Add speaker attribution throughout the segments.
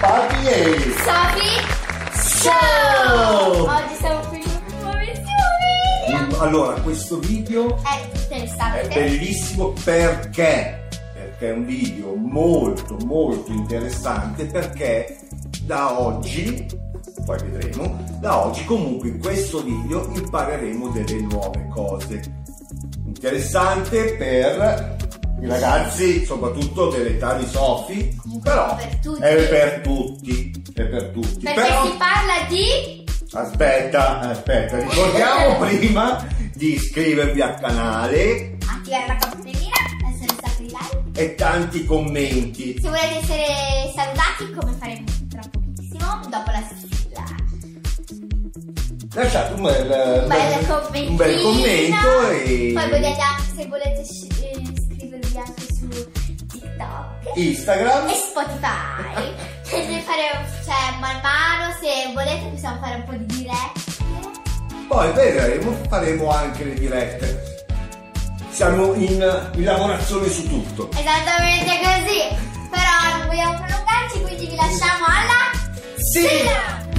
Speaker 1: Papi e
Speaker 2: Sophie
Speaker 1: Show!
Speaker 2: Oggi siamo qui nuova versione.
Speaker 1: Allora, questo video
Speaker 2: È
Speaker 1: è
Speaker 2: interessante.
Speaker 1: bellissimo perché? Perché è un video molto molto interessante perché da oggi, poi vedremo, da oggi comunque in questo video impareremo delle nuove cose. Interessante per i ragazzi, soprattutto dell'età di Sofi, però
Speaker 2: per
Speaker 1: è per tutti, è per tutti.
Speaker 2: Perché
Speaker 1: Però-
Speaker 2: si parla di...
Speaker 1: Aspetta, aspetta, ricordiamo prima di iscrivervi al canale
Speaker 2: Attivare la campanellina, essere stati like.
Speaker 1: e tanti commenti.
Speaker 2: Se volete essere salutati, come faremo tra pochissimo, dopo la.
Speaker 1: Lasciate un bel,
Speaker 2: Un bel
Speaker 1: un bel commento e
Speaker 2: Poi anche, se volete,
Speaker 1: Instagram.
Speaker 2: e Spotify. Potete fare, cioè, man mano, se volete, possiamo fare un po' di dirette.
Speaker 1: Poi vedremo, faremo anche le dirette. Siamo in, in lavorazione su tutto.
Speaker 2: Esattamente così. Però non vogliamo prolungarci, quindi vi lasciamo alla
Speaker 1: Sigla!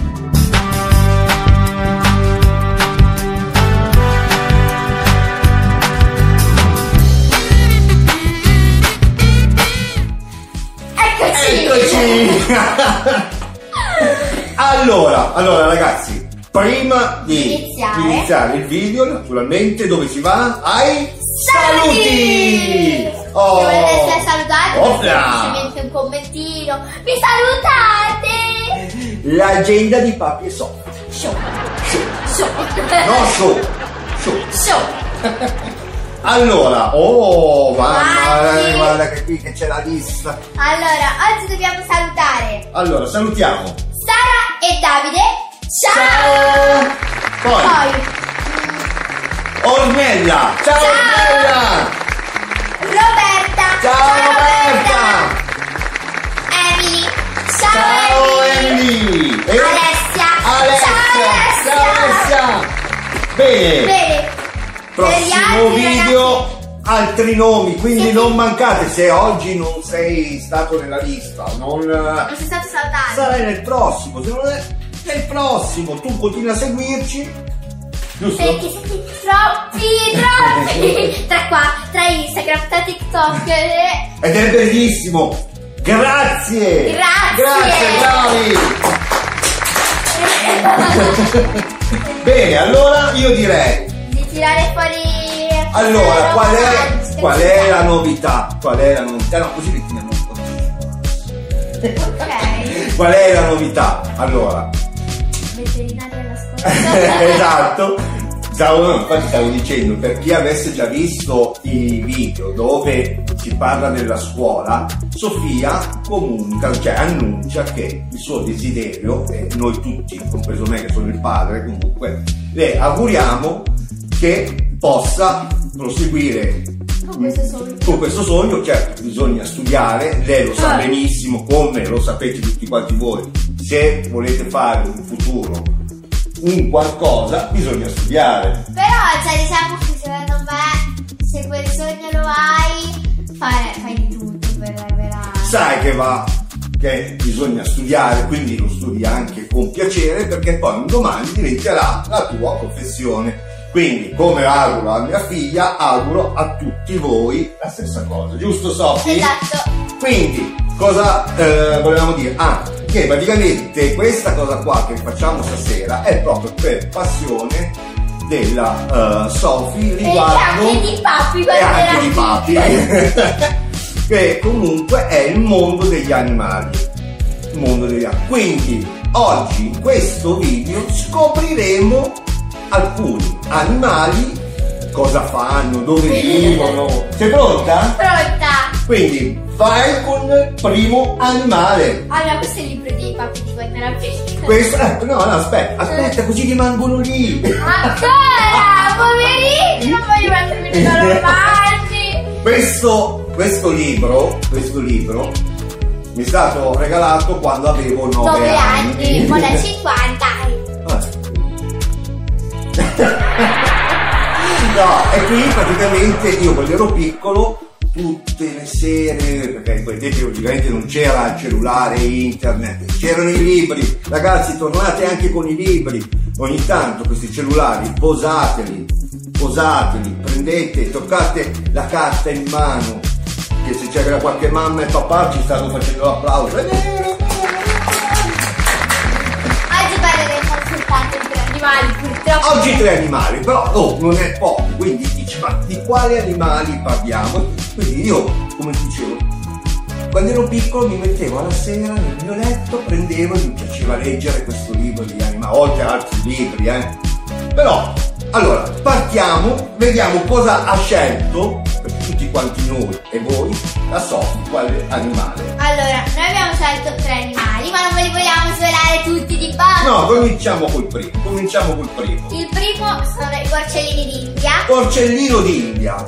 Speaker 2: Eccoci!
Speaker 1: Eccoci! allora, allora ragazzi, prima di
Speaker 2: Iniziare.
Speaker 1: iniziare il video, naturalmente dove si va? Ai
Speaker 2: Saluti!
Speaker 1: Oh.
Speaker 2: Se volete essere salutati,
Speaker 1: Opla!
Speaker 2: semplicemente un commentino. Vi salutate!
Speaker 1: L'agenda di Papi e Sofi.
Speaker 2: Show!
Speaker 1: Show.
Speaker 2: Show!
Speaker 1: No, show. Show.
Speaker 2: Show!
Speaker 1: Allora, oh, eh, guarda che qui che c'è la lista.
Speaker 2: Allora, oggi dobbiamo salutare
Speaker 1: Allora, salutiamo.
Speaker 2: Sara e Davide. Ciao!
Speaker 1: Poi,
Speaker 2: Poi
Speaker 1: Ornella. Ciao,
Speaker 2: Ciao.
Speaker 1: Ornella.
Speaker 2: Roberta.
Speaker 1: Ciao, Roberta.
Speaker 2: Emily. Ciao,
Speaker 1: Ciao,
Speaker 2: Emily.
Speaker 1: E
Speaker 2: Alessia.
Speaker 1: Alessia.
Speaker 2: Ciao,
Speaker 1: Ciao, Alessia. Bene.
Speaker 2: Bene.
Speaker 1: Prossimo video. Altri nomi, quindi
Speaker 2: Sì.
Speaker 1: non mancate se oggi non sei stato nella lista, non,
Speaker 2: Non sono stato salutato.
Speaker 1: sarai nel prossimo, se non è nel prossimo, tu continui a seguirci, giusto?
Speaker 2: Perché siete troppi, troppi. tra qua, tra Instagram, tra TikTok. eh,
Speaker 1: Ed è bellissimo! Grazie!
Speaker 2: Grazie!
Speaker 1: Grazie, bravi! Bene, allora io direi,
Speaker 2: Di tirare fuori.
Speaker 1: allora, qual è, qual è la novità? Qual è la novità? No, così li teniamo un po'.
Speaker 2: Ok.
Speaker 1: Qual è la novità? Allora,
Speaker 2: Veterinaria alla scuola.
Speaker 1: esatto. Stavo, infatti stavo dicendo, per chi avesse già visto i video dove si parla della scuola, Sofia comunica, cioè annuncia che il suo desiderio, e noi tutti, compreso me che sono il padre comunque, le auguriamo che possa proseguire
Speaker 2: Con questo sogno.
Speaker 1: certo bisogna studiare, lei lo sa
Speaker 2: Ah.
Speaker 1: benissimo come lo sapete tutti quanti voi, se volete fare in futuro un qualcosa bisogna studiare.
Speaker 2: Però, cioè, diciamo che secondo me, se quel sogno lo hai, fai, fai di tutto per arrivare.
Speaker 1: Sai che va, che bisogna studiare, quindi lo studi anche con piacere perché poi un domani diventerà la tua professione. Quindi, come auguro a mia figlia, auguro a tutti voi la stessa cosa, giusto Sofì?
Speaker 2: Esatto.
Speaker 1: Quindi, cosa eh, volevamo dire? Ah, che praticamente questa cosa qua che facciamo stasera è proprio per passione della eh, Sophie
Speaker 2: E
Speaker 1: riguardo
Speaker 2: anche di papi
Speaker 1: e anche di papi che comunque è il mondo degli animali il mondo degli animali quindi oggi in questo video scopriremo alcuni animali cosa fanno dove vivono sei pronta?
Speaker 2: Pronta?
Speaker 1: quindi vai con il primo animale
Speaker 2: Allora, questo è il libro dei papi di quando era piccola.
Speaker 1: questo eh, no no aspetta aspetta così rimangono lì
Speaker 2: Ancora! Poverini! Non voglio mettermi loro panni!
Speaker 1: Questo, questo libro, questo libro mi è stato regalato quando avevo 9
Speaker 2: 9
Speaker 1: anni.
Speaker 2: anni, ora 50.
Speaker 1: No, e qui praticamente io quando ero piccolo tutte le sere, perché poi tempi ovviamente non c'era cellulare, internet, c'erano i libri, ragazzi tornate anche con i libri, ogni tanto questi cellulari posateli, posateli, prendete, toccate la carta in mano, che se c'era qualche mamma e papà ci stanno facendo l'applauso, è vero,
Speaker 2: animali, purtroppo.
Speaker 1: Oggi tre animali, però oh, non è poco, quindi dici ma di quali animali parliamo? Quindi io, come dicevo, quando ero piccolo mi mettevo alla sera nel mio letto, prendevo e mi piaceva leggere questo libro di animali, oltre a altri libri, eh. Però, allora, partiamo, vediamo cosa ha scelto, tutti quanti noi e voi, la Sofì, quale animale.
Speaker 2: Allora, noi abbiamo scelto tre animali, ma non ve li vogliamo svelare tutti di base.
Speaker 1: No, cominciamo col primo, cominciamo col primo.
Speaker 2: Il primo sono i porcellini d'India.
Speaker 1: Porcellino d'India.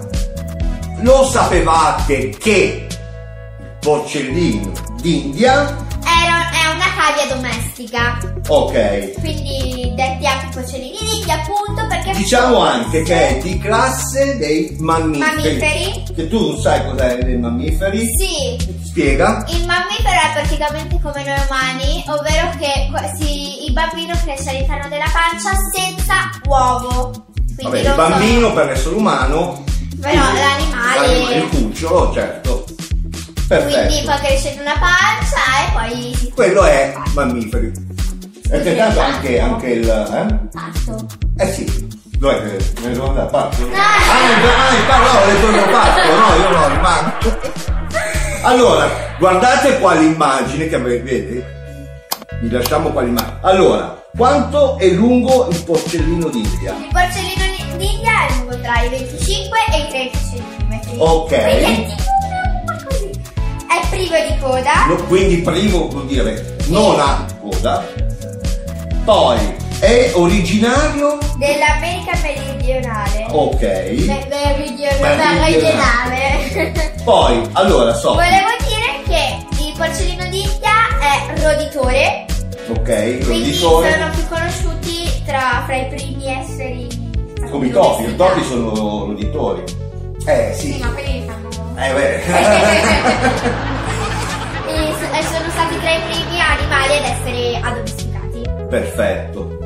Speaker 1: Lo sapevate che il porcellino d'India,
Speaker 2: Era- è una cavia domestica,
Speaker 1: ok,
Speaker 2: quindi detti anche porcellini d'India appunto perché
Speaker 1: diciamo anche che è di classe dei mammiferi.
Speaker 2: Mammiferi?
Speaker 1: Che tu non sai cos'è dei mammiferi?
Speaker 2: Sì,
Speaker 1: Spiega.
Speaker 2: il mammifero è praticamente come noi umani, ovvero che si- il bambino cresce all'interno della pancia senza uovo. Quindi
Speaker 1: Vabbè, il bambino per l'essere umano.
Speaker 2: Però l'animale-
Speaker 1: l'animale, il cucciolo, certo. Perfetto.
Speaker 2: Quindi poi cresce in una pancia e poi
Speaker 1: Quello è mammiferi. E pertanto anche, anche il. Eh?
Speaker 2: Pasto.
Speaker 1: Eh sì, dov'è che me ne devo andare a parto?
Speaker 2: No.
Speaker 1: Ah, ah, il detto il parto, no, io no, rimango. Allora, guardate quale immagine che avete? Vi lasciamo quale immagine. Allora, quanto è lungo il porcellino d'India?
Speaker 2: Il porcellino di- d'India è lungo tra i 25 e i 30 cm.
Speaker 1: Ok.
Speaker 2: Quindi è privo di coda.
Speaker 1: No, quindi primo vuol dire non ha coda. Poi è originario,
Speaker 2: Dell'America meridionale.
Speaker 1: ok.
Speaker 2: Me- meridionale.
Speaker 1: Meridionale. Poi, allora so,
Speaker 2: Volevo dire che il porcellino d'India è roditore.
Speaker 1: ok,
Speaker 2: Quindi
Speaker 1: roditore.
Speaker 2: sono più conosciuti tra, fra i primi esseri.
Speaker 1: Come i topi, i topi sono roditori. Eh
Speaker 2: Sì,
Speaker 1: sì.
Speaker 2: ma quelli fanno.
Speaker 1: Eh beh.
Speaker 2: so- sono stati tra i primi animali ad essere addomesticati.
Speaker 1: Perfetto.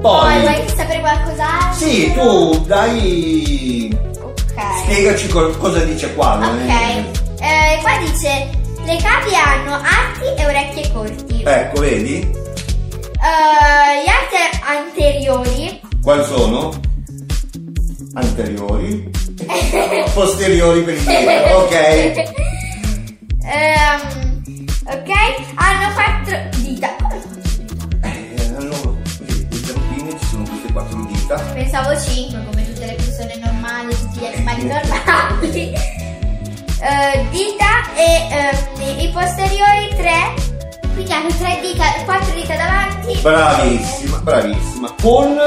Speaker 2: Poi
Speaker 1: Poi,
Speaker 2: vuoi sapere qualcos'altro?
Speaker 1: sì, tu dai,
Speaker 2: Ok.
Speaker 1: spiegaci co- cosa dice qua. non
Speaker 2: Ok.
Speaker 1: è-
Speaker 2: Eh, qua dice: Le cavie hanno arti e orecchie corti.
Speaker 1: Ecco, vedi?
Speaker 2: Eh, gli arti anteriori
Speaker 1: Quali sono? Anteriori. Posteriori per indietro, ok.
Speaker 2: Ehm, ok, hanno quattro dita? Quattro dita. Pensavo 5 come tutte le persone normali, tutti gli animali normali. Eh, dita e ehm, i posteriori 3. Quindi hanno 3 dita, 4 dita davanti.
Speaker 1: Bravissima, bravissima. Con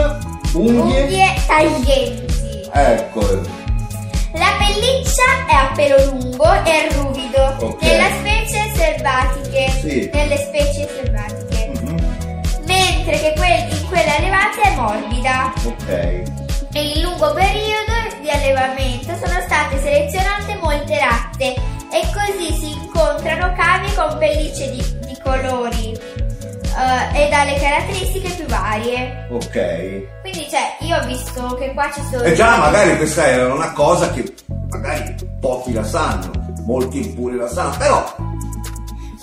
Speaker 1: unghie.
Speaker 2: Unghie taglienti.
Speaker 1: Ecco.
Speaker 2: La pelliccia è a pelo lungo e ruvido
Speaker 1: Ok.
Speaker 2: nella specie selvatiche.
Speaker 1: Sì.
Speaker 2: Nelle specie selvatiche.
Speaker 1: Mhm,
Speaker 2: Mentre che in quelle allevate è morbida.
Speaker 1: Ok.
Speaker 2: In lungo periodo di allevamento sono state selezionate molte razze e così si incontrano cavie con pellicce di, di colori eh, e dalle caratteristiche più varie.
Speaker 1: Ok.
Speaker 2: Quindi cioè io ho visto che qua ci sono...
Speaker 1: E già magari questa era una cosa che magari pochi la sanno, molti pure la sanno, però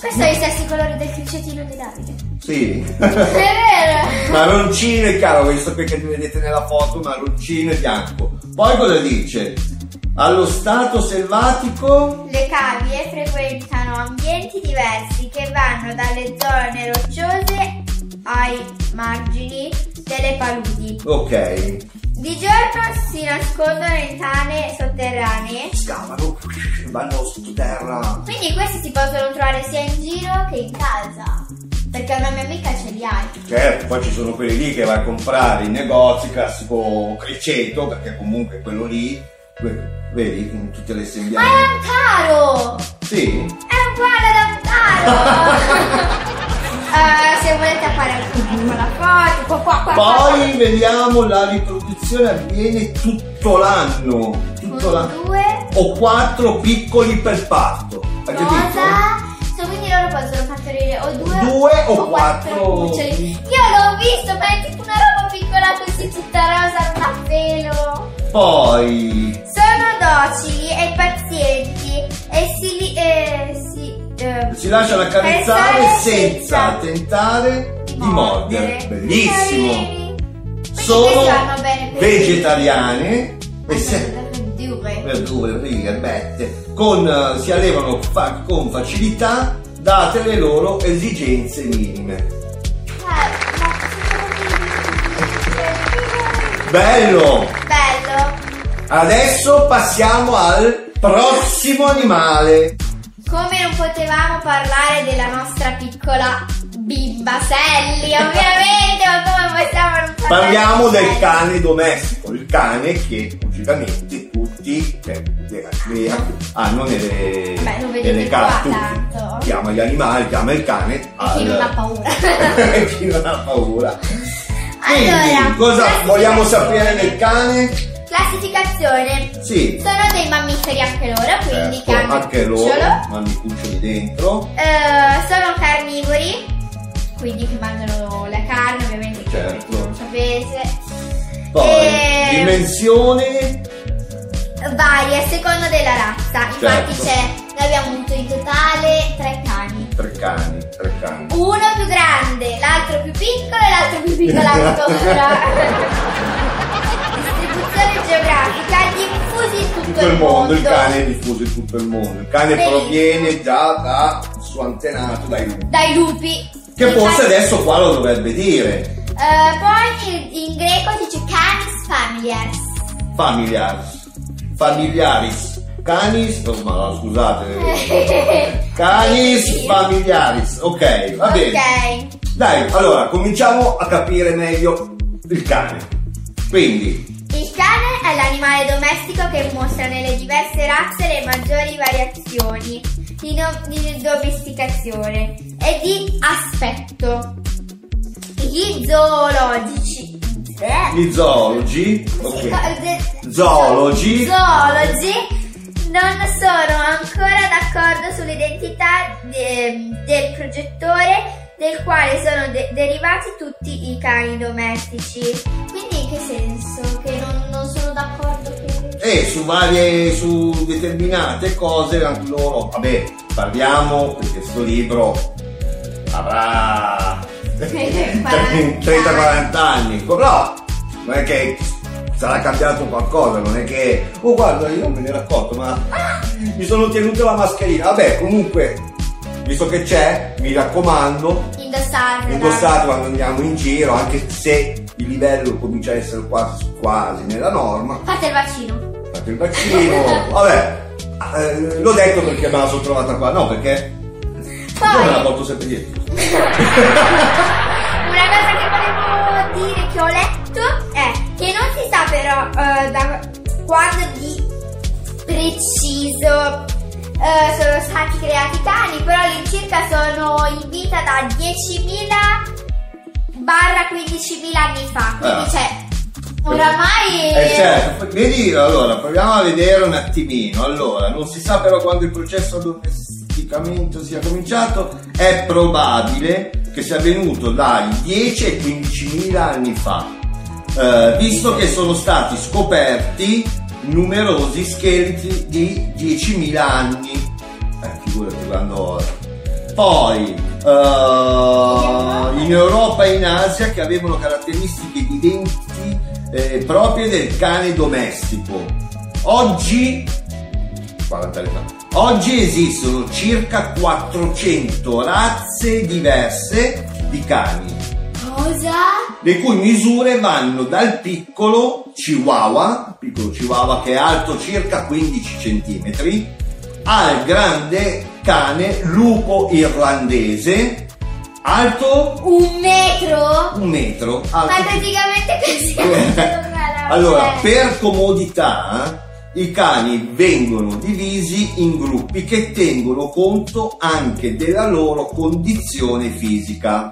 Speaker 2: Questo è gli stessi colori del cricettino di Davide.
Speaker 1: Sì.
Speaker 2: È vero!
Speaker 1: Marroncino e chiaro, voi sapete che vedete nella foto, marroncino e bianco. Poi cosa dice? Allo stato selvatico,
Speaker 2: Le cavie frequentano ambienti diversi che vanno dalle zone rocciose ai margini delle paludi.
Speaker 1: ok,
Speaker 2: Di giorno si nascondono in tane sotterranee,
Speaker 1: scavano, vanno sottoterra.
Speaker 2: quindi questi si possono trovare sia in giro che in casa. Perché una mia amica ce li ha.
Speaker 1: Certo, poi ci sono quelli lì che vai a comprare in negozi, classico criceto, perché comunque quello lì, vedi, in tutte le
Speaker 2: Ma è
Speaker 1: sembianze.
Speaker 2: un taro!
Speaker 1: Sì,
Speaker 2: È uguale ad un taro! Eh, se volete fare la foto, qua, qua, qua,
Speaker 1: poi vediamo la riproduzione avviene tutto l'anno, tutto l'anno.
Speaker 2: due
Speaker 1: o quattro piccoli per parto. Hai capito?
Speaker 2: Cosa? So, quindi loro possono partorire o due,
Speaker 1: Due o quattro.
Speaker 2: cuccioli. Io l'ho visto, ma è tipo una roba piccola così tutta rosa, non ha pelo.
Speaker 1: Poi
Speaker 2: Sono docili e pazienti e si, eh, si, eh,
Speaker 1: si lasciano accarezzare
Speaker 2: Carezzare
Speaker 1: senza
Speaker 2: senza
Speaker 1: tentare di mordere. Bellissimo!
Speaker 2: Carini. Quindi
Speaker 1: Sono vegetariane e se-
Speaker 2: Verdure.
Speaker 1: verdure, righe, erbette, con, eh, si allevano fa- con facilità date le loro esigenze minime. Bello!
Speaker 2: Bello.
Speaker 1: Adesso passiamo al prossimo animale.
Speaker 2: Come non potevamo parlare della nostra piccola bimba Sally, ovviamente, ma come possiamo non parlare
Speaker 1: Parliamo del cane domestico, il cane che logicamente tutti eh, eh, hanno nelle,
Speaker 2: Beh,
Speaker 1: nelle
Speaker 2: tanto.
Speaker 1: Chiama gli animali, chiama il cane.
Speaker 2: E chi non ha paura.
Speaker 1: chi non ha paura. Quindi,
Speaker 2: Allora,
Speaker 1: cosa vogliamo sapere del cane?
Speaker 2: Classificazione.
Speaker 1: Sì,
Speaker 2: Sono dei mammiferi anche loro, quindi
Speaker 1: certo,
Speaker 2: cane
Speaker 1: anche loro hanno i cuccioli dentro.
Speaker 2: Eh, sono carnivori, quindi che mangiano la carne, ovviamente che
Speaker 1: Certo.
Speaker 2: non sapete.
Speaker 1: Poi,
Speaker 2: E-
Speaker 1: dimensione
Speaker 2: Varia a seconda della razza. Infatti
Speaker 1: Certo.
Speaker 2: c'è, noi abbiamo avuto in totale tre cani.
Speaker 1: tre cani, tre cani.
Speaker 2: Uno più grande, l'altro più piccolo e l'altro più piccolo ancora. Distribuzione geografica diffusi in tutto,
Speaker 1: tutto il mondo, il cane è diffuso in tutto il mondo. Il cane
Speaker 2: Bellissimo.
Speaker 1: proviene già dal suo antenato, dai lupi.
Speaker 2: Dai lupi.
Speaker 1: Che forse
Speaker 2: Infatti-
Speaker 1: adesso qua lo dovrebbe dire.
Speaker 2: Eh, poi in, in greco si dice canis familiars.
Speaker 1: Familiaris. Familiaris. Canis, oh, ma no, scusate. Canis familiaris. Ok, va bene.
Speaker 2: Ok.
Speaker 1: Dai, allora cominciamo a capire meglio il cane. Quindi,
Speaker 2: Il cane è l'animale domestico che mostra nelle diverse razze le maggiori variazioni di, no- di domesticazione e di aspetto. Gli zoologici. Eh,
Speaker 1: gli zoologi,
Speaker 2: si
Speaker 1: ok.
Speaker 2: co- de-
Speaker 1: Zoologi.
Speaker 2: zoologi non sono ancora d'accordo sull'identità de- del progettore del quale sono de- derivati tutti i cani domestici. Quindi in che senso? Che non, non sono d'accordo che...
Speaker 1: E su varie, su determinate cose anche loro, vabbè, parliamo perché questo libro avrà 30-40 anni, però non è che sarà cambiato qualcosa, non è che, oh guarda io non me ne ero accorto, ma mi sono tenuto la mascherina, vabbè comunque, visto che c'è, mi raccomando, indossate quando andiamo in giro, anche se il livello comincia a essere quasi, quasi nella norma,
Speaker 2: Fate il vaccino.
Speaker 1: fate il vaccino, vabbè, eh, l'ho detto perché me la sono trovata qua, no perché io me la
Speaker 2: Poi,
Speaker 1: porto sempre dietro.
Speaker 2: una cosa che volevo dire che ho letto è che non si sa però eh, da quando di preciso eh, sono stati creati i cani, però all'incirca sono in vita da 10.000 barra 15.000 anni fa, quindi
Speaker 1: Ah.
Speaker 2: cioè oramai
Speaker 1: Eh certo, vedi, allora proviamo a vedere un attimino. Allora, non si sa però quando il processo addomesticamento sia cominciato, è probabile che sia avvenuto dai 10 ai 15.000 anni fa, eh, visto che sono stati scoperti numerosi scheletri di 10.000 anni. Eh, figurati quando ora. Poi, eh, in Europa e in Asia che avevano caratteristiche evidenti eh, proprie del cane domestico. Oggi, 40 anni fa, oggi esistono circa 400 razze diverse di cani,
Speaker 2: cosa?
Speaker 1: le cui misure vanno dal piccolo chihuahua, piccolo chihuahua che è alto circa 15 cm, al grande cane lupo irlandese, alto
Speaker 2: Un metro?
Speaker 1: un metro.
Speaker 2: Ma
Speaker 1: alto
Speaker 2: praticamente così
Speaker 1: allora, per comodità, i cani vengono divisi in gruppi che tengono conto anche della loro condizione fisica.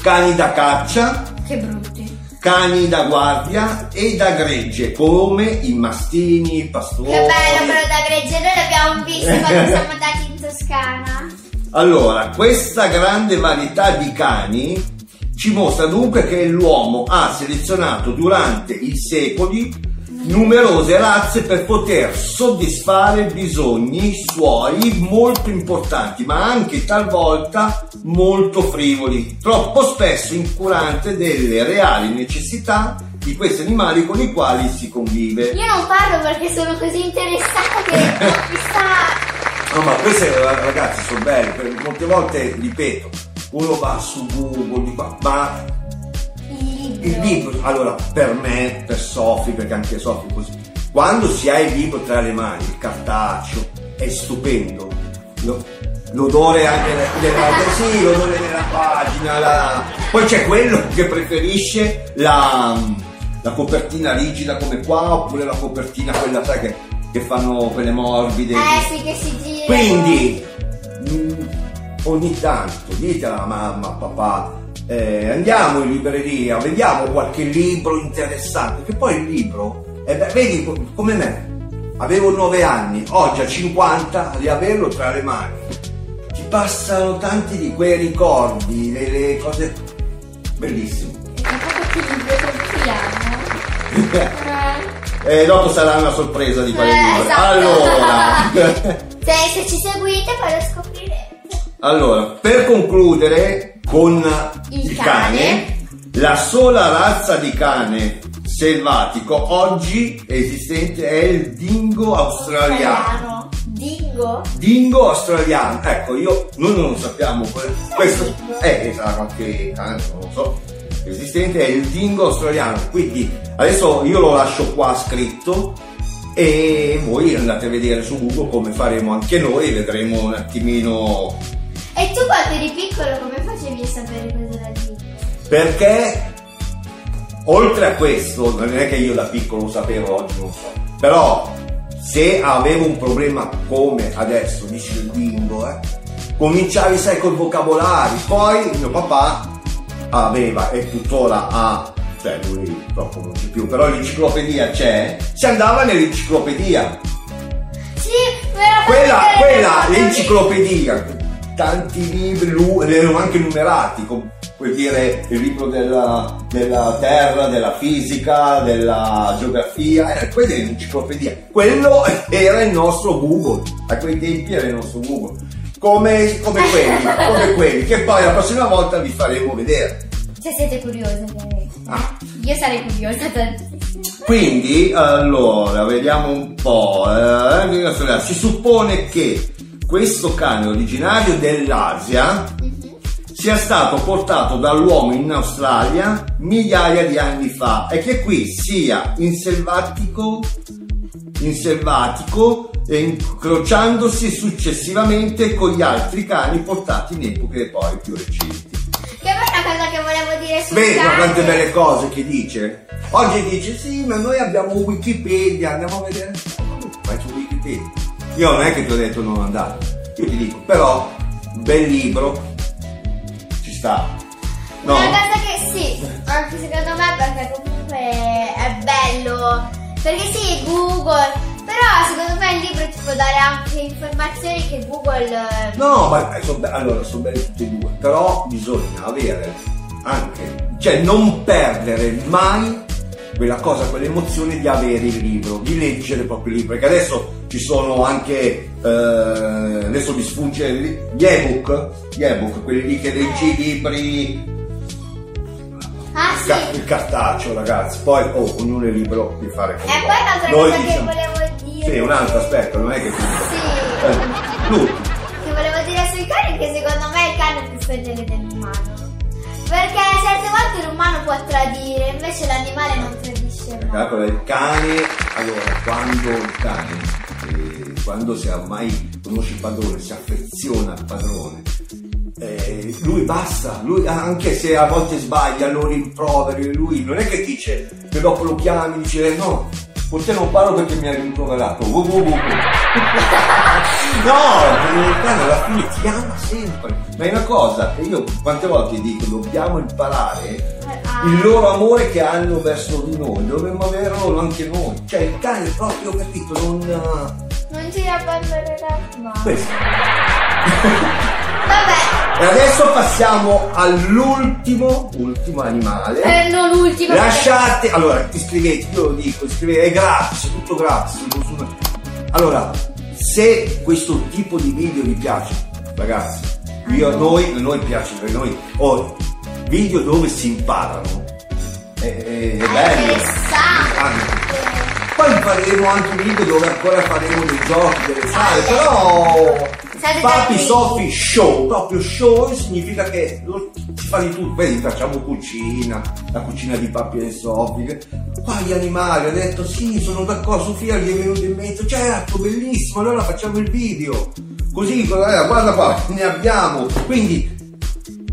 Speaker 1: Cani da caccia,
Speaker 2: Che brutti.
Speaker 1: cani da guardia e da gregge, come i mastini, i pastori.
Speaker 2: Che bello però da gregge, noi l'abbiamo visto quando siamo andati in Toscana.
Speaker 1: Allora, questa grande varietà di cani ci mostra dunque che l'uomo ha selezionato durante i secoli numerose razze per poter soddisfare bisogni suoi molto importanti, ma anche talvolta molto frivoli, troppo spesso incurante delle reali necessità di questi animali con i quali si convive.
Speaker 2: Io non parlo perché sono così interessata che non mi sta...
Speaker 1: No, ma queste ragazzi sono belle, perché molte volte, ripeto, uno va su Google, ma il libro, allora per me, per Sofì, perché anche Sofì così, quando si ha il libro tra le mani, il cartaceo, è stupendo. Lo, l'odore anche della, sì, l'odore della pagina, la... poi c'è quello che preferisce la, la, copertina rigida come qua, oppure la copertina quella sai, che, che fanno quelle morbide.
Speaker 2: Eh sì, che si gira.
Speaker 1: Quindi, mh, mm, ogni tanto dite alla mamma, papà, eh, andiamo in libreria, vediamo qualche libro interessante, che poi il libro, eh beh, vedi come me, avevo 9 anni, oggi a 50, riaverlo tra le mani, ti passano tanti di quei ricordi, le, le cose bellissime.
Speaker 2: compriamo?
Speaker 1: Eh, dopo sarà una sorpresa di quale
Speaker 2: eh,
Speaker 1: libro.
Speaker 2: Esatto.
Speaker 1: Allora,
Speaker 2: se, se ci seguite poi lo scoprirete.
Speaker 1: Allora, per concludere, con il,
Speaker 2: il
Speaker 1: cane.
Speaker 2: cane.
Speaker 1: La sola razza di cane selvatico oggi esistente è il dingo australiano.
Speaker 2: Dingo?
Speaker 1: Dingo australiano. Ecco, io, noi non lo sappiamo. Questo è, sarà qualche cane, non lo so. Esistente è il dingo australiano. Quindi adesso io lo lascio qua scritto e voi andate a vedere su Google come faremo anche noi, vedremo un attimino
Speaker 2: e tu quando eri piccolo come facevi a sapere cosa era il
Speaker 1: Perché oltre a questo, non è che io da piccolo lo sapevo, oggi non so, però se avevo un problema come adesso, dici il bingo, eh, cominciavi sai col vocabolario, poi mio papà aveva e tuttora ha, cioè lui purtroppo non c'è più, però l'enciclopedia c'è, si andava nell'enciclopedia.
Speaker 2: Sì,
Speaker 1: quella, quella l'enciclopedia tanti libri, erano anche numerati, vuol dire il libro della, della, terra, della fisica, della geografia, era quella l'enciclopedia. Quello era il nostro Google, a quei tempi era il nostro Google. Come, come quelli, come quelli, che poi la prossima volta vi faremo vedere.
Speaker 2: Se siete curiosi, ovviamente. Ah. Io sarei curiosa.
Speaker 1: Quindi, allora, vediamo un po'. Eh, si suppone che questo cane originario dell'Asia sia stato portato dall'uomo in Australia migliaia di anni fa e che qui sia in selvatico, in selvatico e incrociandosi successivamente con gli altri cani portati in epoche poi più recenti.
Speaker 2: Che una cosa che volevo dire sul
Speaker 1: Vedi quante belle cose che dice? Oggi dice sì, ma noi abbiamo Wikipedia, andiamo a vedere. Vai su Wikipedia. Io non è che ti ho detto non andare, io ti dico, però, bel libro, ci sta. No?
Speaker 2: Una cosa che sì, anche secondo me perché comunque è bello. Perché sì, Google, però secondo me il libro ti può dare anche informazioni che Google...
Speaker 1: Eh, no, ma so, allora sono belli tutti e due, però bisogna avere anche, cioè non perdere mai quella cosa, quell'emozione di avere il libro, di leggere proprio il libro, perché adesso ci sono anche, eh, adesso mi sfugge gli ebook, gli ebook, quelli lì che leggi i libri,
Speaker 2: Ah,
Speaker 1: il, ca- il cartaceo ragazzi, poi oh, ognuno è libero di fare
Speaker 2: come E poi un'altra Noi cosa diciamo, che volevo dire...
Speaker 1: Sì, un altro aspetto, non è che...
Speaker 2: Sì.
Speaker 1: Eh, lui.
Speaker 2: Che volevo dire sui cani che secondo me il cane è più fedele dell'umano. Perché certe volte l'umano può tradire, invece l'animale non tradisce mai.
Speaker 1: Calcola il cane, allora quando il cane, eh, quando si ormai conosce il padrone, si affeziona al padrone, eh, lui basta, lui anche se a volte sbaglia, lo rimproveri, lui non è che dice che dopo lo chiami, dice eh, no, con te non parlo perché mi hai rimproverato. No, il cane alla fine ti ama sempre. Ma è una cosa che io quante volte dico, dobbiamo imparare
Speaker 2: Ah.
Speaker 1: il loro amore che hanno verso di noi, dovremmo averlo anche noi. Cioè il cane proprio, capito, non...
Speaker 2: Non ci abbandonerà mai.
Speaker 1: Questo.
Speaker 2: Vabbè,
Speaker 1: E adesso passiamo all'ultimo, ultimo animale.
Speaker 2: eh, non l'ultimo. perché-
Speaker 1: Lasciate, allora iscrivetevi, io lo dico, iscrivetevi, è gratis, tutto gratis. Allora, se questo tipo di video vi piace, ragazzi, io, a noi, a noi piace, perché noi, oh, video dove si imparano, è, è, è bello.
Speaker 2: interessante.
Speaker 1: Anche. Poi faremo anche video dove ancora faremo dei giochi, delle sale, però Papi. Sofi show, proprio show significa che lo- si fa di tutto, vedi facciamo cucina, la cucina di Papi e Sofi, qua gli animali, ho detto sì sono d'accordo, Sofia gli è venuto in mente, certo bellissimo, allora facciamo il video, così guarda, guarda qua, ne abbiamo, quindi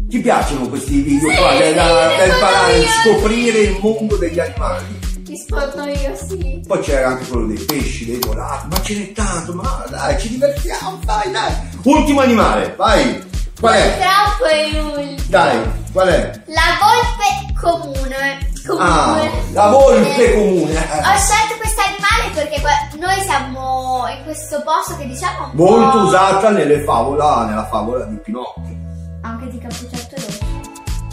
Speaker 1: ti piacciono questi video
Speaker 2: Sì,
Speaker 1: qua,
Speaker 2: sì,
Speaker 1: da, da imparare, scoprire il mondo degli animali?
Speaker 2: Rispondo io, sì.
Speaker 1: Poi c'era anche quello dei pesci, dei volati, ma ce n'è tanto, ma dai, ci divertiamo, dai, dai. Ultimo animale, vai. Qual è?
Speaker 2: Purtroppo è l'ultimo.
Speaker 1: Dai, qual è?
Speaker 2: La volpe comune.
Speaker 1: Ah,
Speaker 2: comune.
Speaker 1: la volpe comune.
Speaker 2: Ho scelto questo animale perché noi siamo in questo posto che diciamo
Speaker 1: Molto
Speaker 2: po'
Speaker 1: usata nelle favola, nella favola di Pinocchio.
Speaker 2: Anche di Cappuccetto Rosso.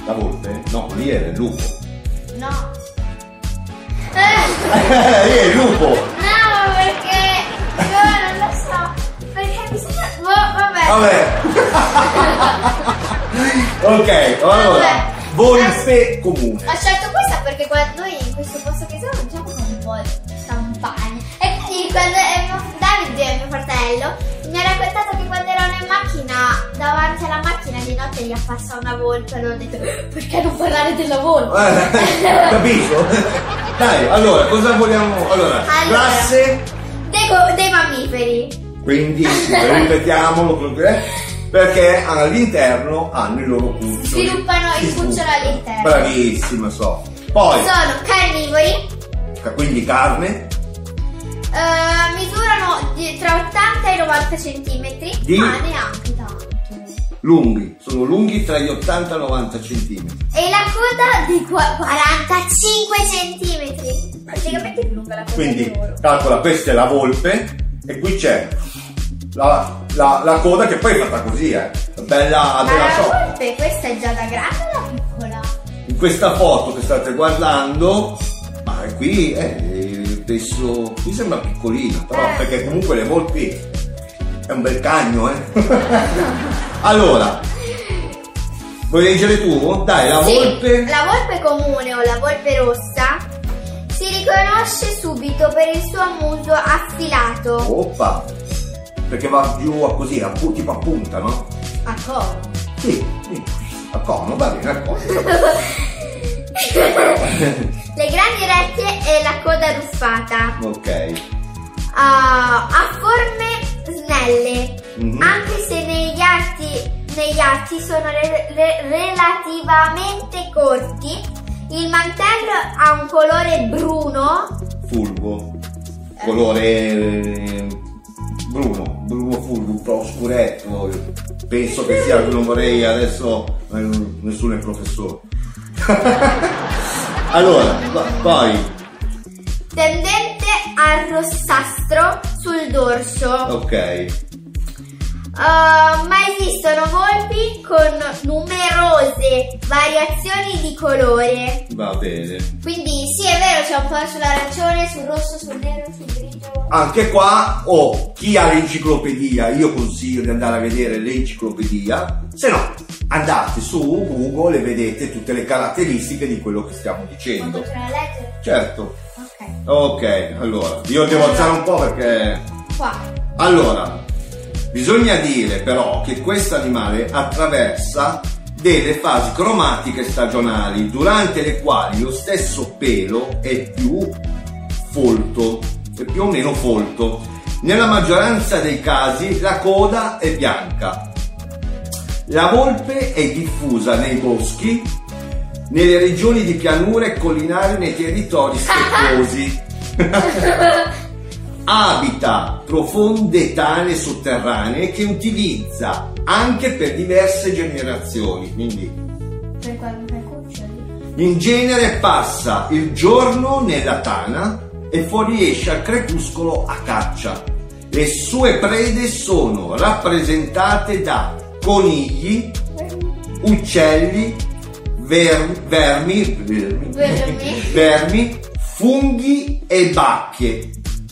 Speaker 1: La volpe? No, lì era il lupo.
Speaker 2: No. Eh,
Speaker 1: lì è il lupo.
Speaker 2: no, perché io non lo so. Perché bisogna. Boh, vabbè.
Speaker 1: Vabbè. ok, allora,
Speaker 2: Vabbè.
Speaker 1: volpe comune.
Speaker 2: Ho scelto questa perché noi in questo posto che siamo diciamo con un po' di campagna. E quindi quando Davide, mio fratello, mi ha raccontato che quando macchina, davanti alla macchina di notte gli appassa una volpe e ho detto perché non parlare della volpe?
Speaker 1: Eh, capito? Dai, allora, cosa vogliamo? Allora,
Speaker 2: Allora.
Speaker 1: classe,
Speaker 2: dei, dei mammiferi.
Speaker 1: quindi ripetiamolo è, perché all'interno hanno i loro cuccioli.
Speaker 2: Sviluppano il cucciolo all'interno.
Speaker 1: Bravissima, so. Poi,
Speaker 2: Sono carnivori,
Speaker 1: quindi carne,
Speaker 2: eh, misurano di- tra 80 e 90 centimetri,
Speaker 1: Di?
Speaker 2: ma neanche tanto.
Speaker 1: lunghi, sono lunghi tra gli 80 e i 90 centimetri.
Speaker 2: E la coda di qua- 45 centimetri. Praticamente più lunga la coda
Speaker 1: Quindi, calcola, questa è la volpe e qui c'è la, la- la coda che poi è fatta così, eh. Bella, bella
Speaker 2: la volpe, questa è già da grande o da piccola?
Speaker 1: In questa foto che state guardando, ma qui eh, penso, qui sembra piccolina, però
Speaker 2: Eh.
Speaker 1: perché comunque le volpi è un bel cagno, eh. allora, vuoi leggere tu? Dai, la
Speaker 2: Sì,
Speaker 1: volpe.
Speaker 2: La volpe comune o la volpe rossa si riconosce subito per il suo muso affilato.
Speaker 1: Oppa, perché va giù a così, a tipo a punta, no?
Speaker 2: A coro.
Speaker 1: Sì, sì, a cono, va bene, a cono.
Speaker 2: Le grandi orecchie e la coda ruffata.
Speaker 1: ok.
Speaker 2: Ah, ha forme snelle,
Speaker 1: Mhm.
Speaker 2: anche se negli arti, negli arti sono re- re- relativamente corti. Il mantello ha un colore bruno,
Speaker 1: fulvo, colore eh, bruno, bruno fulvo, un po' scuretto. Penso che sia, non vorrei adesso, eh, nessuno è professore. allora, poi,
Speaker 2: tendente al rossastro sul dorso.
Speaker 1: ok,
Speaker 2: Uh, ma esistono volpi con numerose variazioni di colore.
Speaker 1: va bene.
Speaker 2: Quindi sì, è vero, c'è un po' sull'arancione, sul rosso, sul nero, sul grigio.
Speaker 1: Anche qua, o chi ha l'enciclopedia, io consiglio di andare a vedere l'enciclopedia, se no andate su Google e vedete tutte le caratteristiche di quello che stiamo dicendo.
Speaker 2: a leggere?
Speaker 1: Certo.
Speaker 2: Ok.
Speaker 1: Ok, allora, io devo alzare un po' perché...
Speaker 2: Qua.
Speaker 1: Allora, bisogna dire però che questo animale attraversa delle fasi cromatiche stagionali, durante le quali lo stesso pelo è più folto, è più o meno folto. Nella maggioranza dei casi la coda è bianca. La volpe è diffusa nei boschi, nelle regioni di pianura e collinari nei territori stepposi. abita profonde tane sotterranee che utilizza anche per diverse generazioni, quindi
Speaker 2: Per quando per cuccioli.
Speaker 1: in genere passa il giorno nella tana e fuoriesce al crepuscolo a caccia. Le sue prede sono rappresentate da conigli, uccelli, ver- vermi, Vermi.
Speaker 2: vermi,
Speaker 1: funghi e bacche,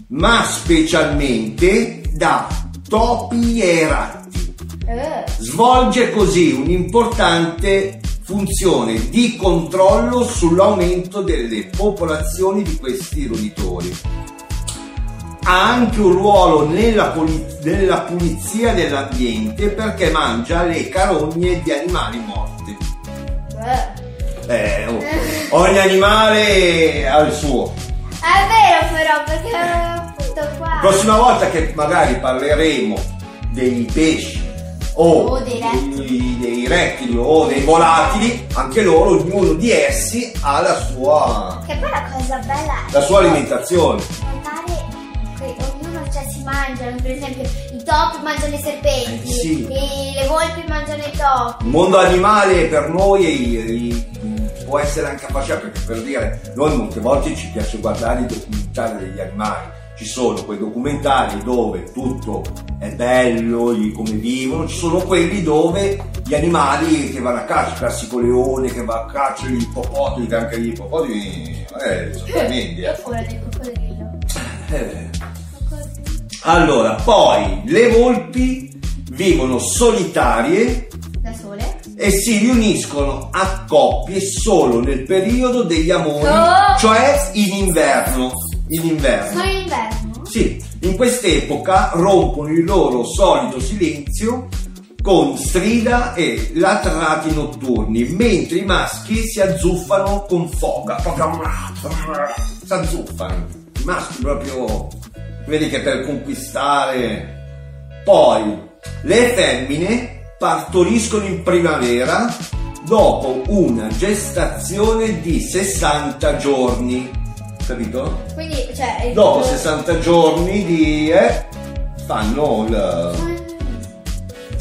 Speaker 1: ma specialmente da topi e ratti.
Speaker 2: Eh,
Speaker 1: Svolge così un'importante funzione di controllo sull'aumento delle popolazioni di questi roditori. Ha anche un ruolo nella, puli- nella pulizia dell'ambiente perché mangia le carogne di animali morti.
Speaker 2: eh.
Speaker 1: Eh, oh, ogni animale ha il suo.
Speaker 2: È vero però, perché appunto qua.
Speaker 1: La prossima volta che magari parleremo dei pesci o
Speaker 2: O dei rettili.
Speaker 1: dei rettili o dei volatili, anche loro, ognuno di essi ha la sua,
Speaker 2: Che poi la cosa bella è
Speaker 1: la sua alimentazione.
Speaker 2: notare che ognuno cioè, si mangiano, per esempio i topi mangiano i serpenti,
Speaker 1: Eh, sì.
Speaker 2: i- le volpi mangiano i topi.
Speaker 1: Il mondo animale per noi è- è- può essere anche affascinante perché per dire, noi molte volte ci piace guardare i documentari degli animali. Ci sono quei documentari dove tutto è bello, come vivono, ci sono quelli dove gli animali che vanno a caccia, il classico leone che va a caccia, gli ippopotami, che anche gli ippopotami eh, sono tremendi. Eh.
Speaker 2: coccodrillo.
Speaker 1: Eh. Allora, poi le volpi vivono solitarie
Speaker 2: Da sole?
Speaker 1: e si riuniscono a coppie solo nel periodo degli amori,
Speaker 2: Oh!
Speaker 1: cioè in inverno. In inverno.
Speaker 2: Solo in inverno?
Speaker 1: Sì, in quest'epoca rompono il loro solito silenzio con strida e latrati notturni, mentre i maschi si azzuffano con foga. Proprio si azzuffano. I maschi proprio vedi che per conquistare. Poi le femmine partoriscono in primavera dopo una gestazione di 60 giorni. Capito?
Speaker 2: Quindi, cioè.
Speaker 1: Dopo 60 giorni di... Eh, fanno il...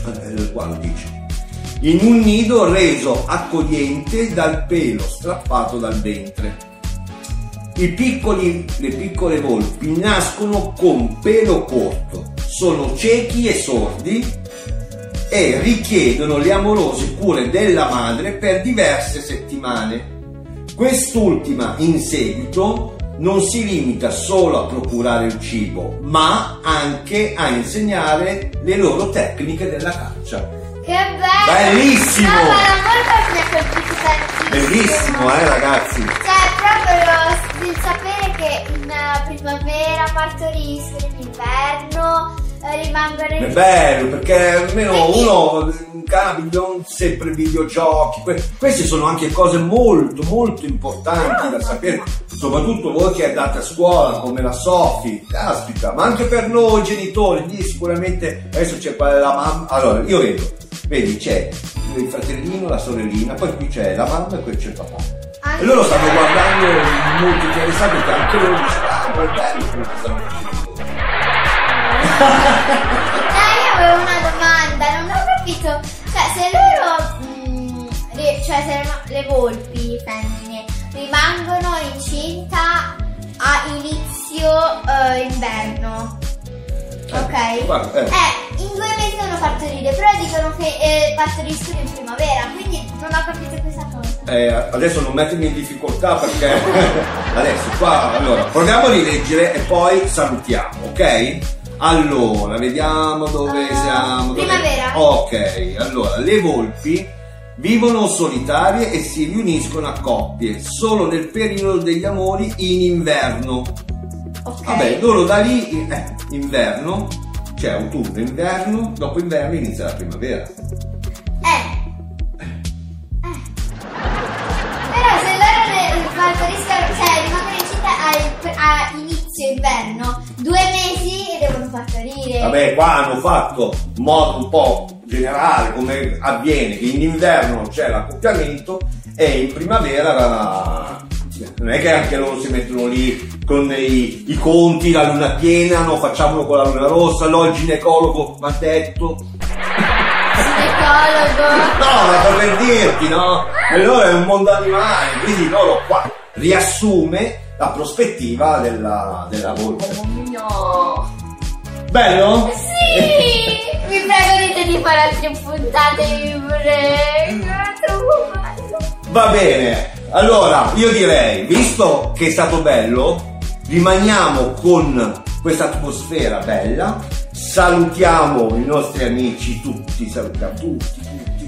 Speaker 1: eh, qua lo dice. In un nido reso accogliente dal pelo strappato dal ventre. I piccoli, le piccole volpi nascono con pelo corto, sono ciechi e sordi e richiedono le amorose cure della madre per diverse settimane. Quest'ultima, in seguito, non si limita solo a procurare il cibo, ma anche a insegnare le loro tecniche della caccia.
Speaker 2: Che bello!
Speaker 1: Bellissimo!
Speaker 2: No, ma colpito tantissimo.
Speaker 1: Bellissimo, eh ragazzi?
Speaker 2: Cioè, proprio il sapere che in eh, primavera partoriscono, in inverno eh, rimangono
Speaker 1: È
Speaker 2: in
Speaker 1: bello perché almeno
Speaker 2: Quindi-
Speaker 1: uno non sempre videogiochi, que- queste sono anche cose molto molto importanti da sapere, soprattutto voi che andate a scuola come la Sofi, caspita, ma anche per noi genitori, lì sicuramente adesso c'è la mamma, allora io vedo, vedi c'è il fratellino, la sorellina, poi qui c'è la mamma e poi c'è il papà. E loro stanno guardando molto interessati perché anche loro dicono, ah, quello che stanno facendo.
Speaker 2: Capito. Cioè, se loro. mm, ri- cioè, se le- le volpi femmine rimangono incinta a inizio eh, inverno. Ok?
Speaker 1: guarda, eh.
Speaker 2: Eh, in due mesi devono partorire, però dicono che eh, partoriscono in primavera, quindi non ho capito questa cosa.
Speaker 1: Eh, adesso non mettermi in difficoltà perché adesso qua allora proviamo a rileggere e poi salutiamo ok allora vediamo dove
Speaker 2: Ah,
Speaker 1: siamo dove-
Speaker 2: primavera.
Speaker 1: ok allora le volpi vivono solitarie e si riuniscono a coppie solo nel periodo degli amori in inverno
Speaker 2: Ok.
Speaker 1: vabbè loro da lì eh, inverno cioè autunno inverno dopo inverno inizia la primavera
Speaker 2: Eh. Eh. Però se loro partoriscono, cioè rimangono incinta al- a inizio inverno, due mesi e devono partorire.
Speaker 1: Vabbè, qua hanno fatto in modo un po' generale come avviene che in inverno c'è l'accoppiamento e in primavera la- Non è che anche loro si mettono lì con i, i conti, la luna piena, no, facciamolo con la luna rossa, no, il ginecologo mi ha detto.
Speaker 2: Ginecologo.
Speaker 1: No, ma per dirti, no? E loro è un mondo animale, quindi loro qua riassume la prospettiva della, della volpe.
Speaker 2: No.
Speaker 1: Bello?
Speaker 2: Sì! Vi prego dite di fare altre puntate, vi prego.
Speaker 1: Va bene, allora io direi, visto che è stato bello, rimaniamo con questa atmosfera bella, salutiamo i nostri amici tutti, salutiamo tutti,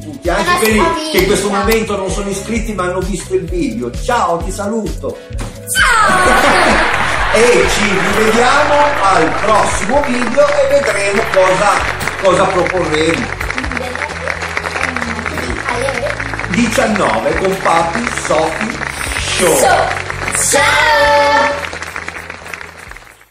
Speaker 1: tutti, anche
Speaker 2: La
Speaker 1: quelli
Speaker 2: famiglia.
Speaker 1: che in questo momento non sono iscritti ma hanno visto il video. Ciao, ti saluto.
Speaker 2: Ciao!
Speaker 1: E ci rivediamo al prossimo video e vedremo cosa, cosa proporremo. 19 con Papi Sofi Show.
Speaker 2: So, ciao!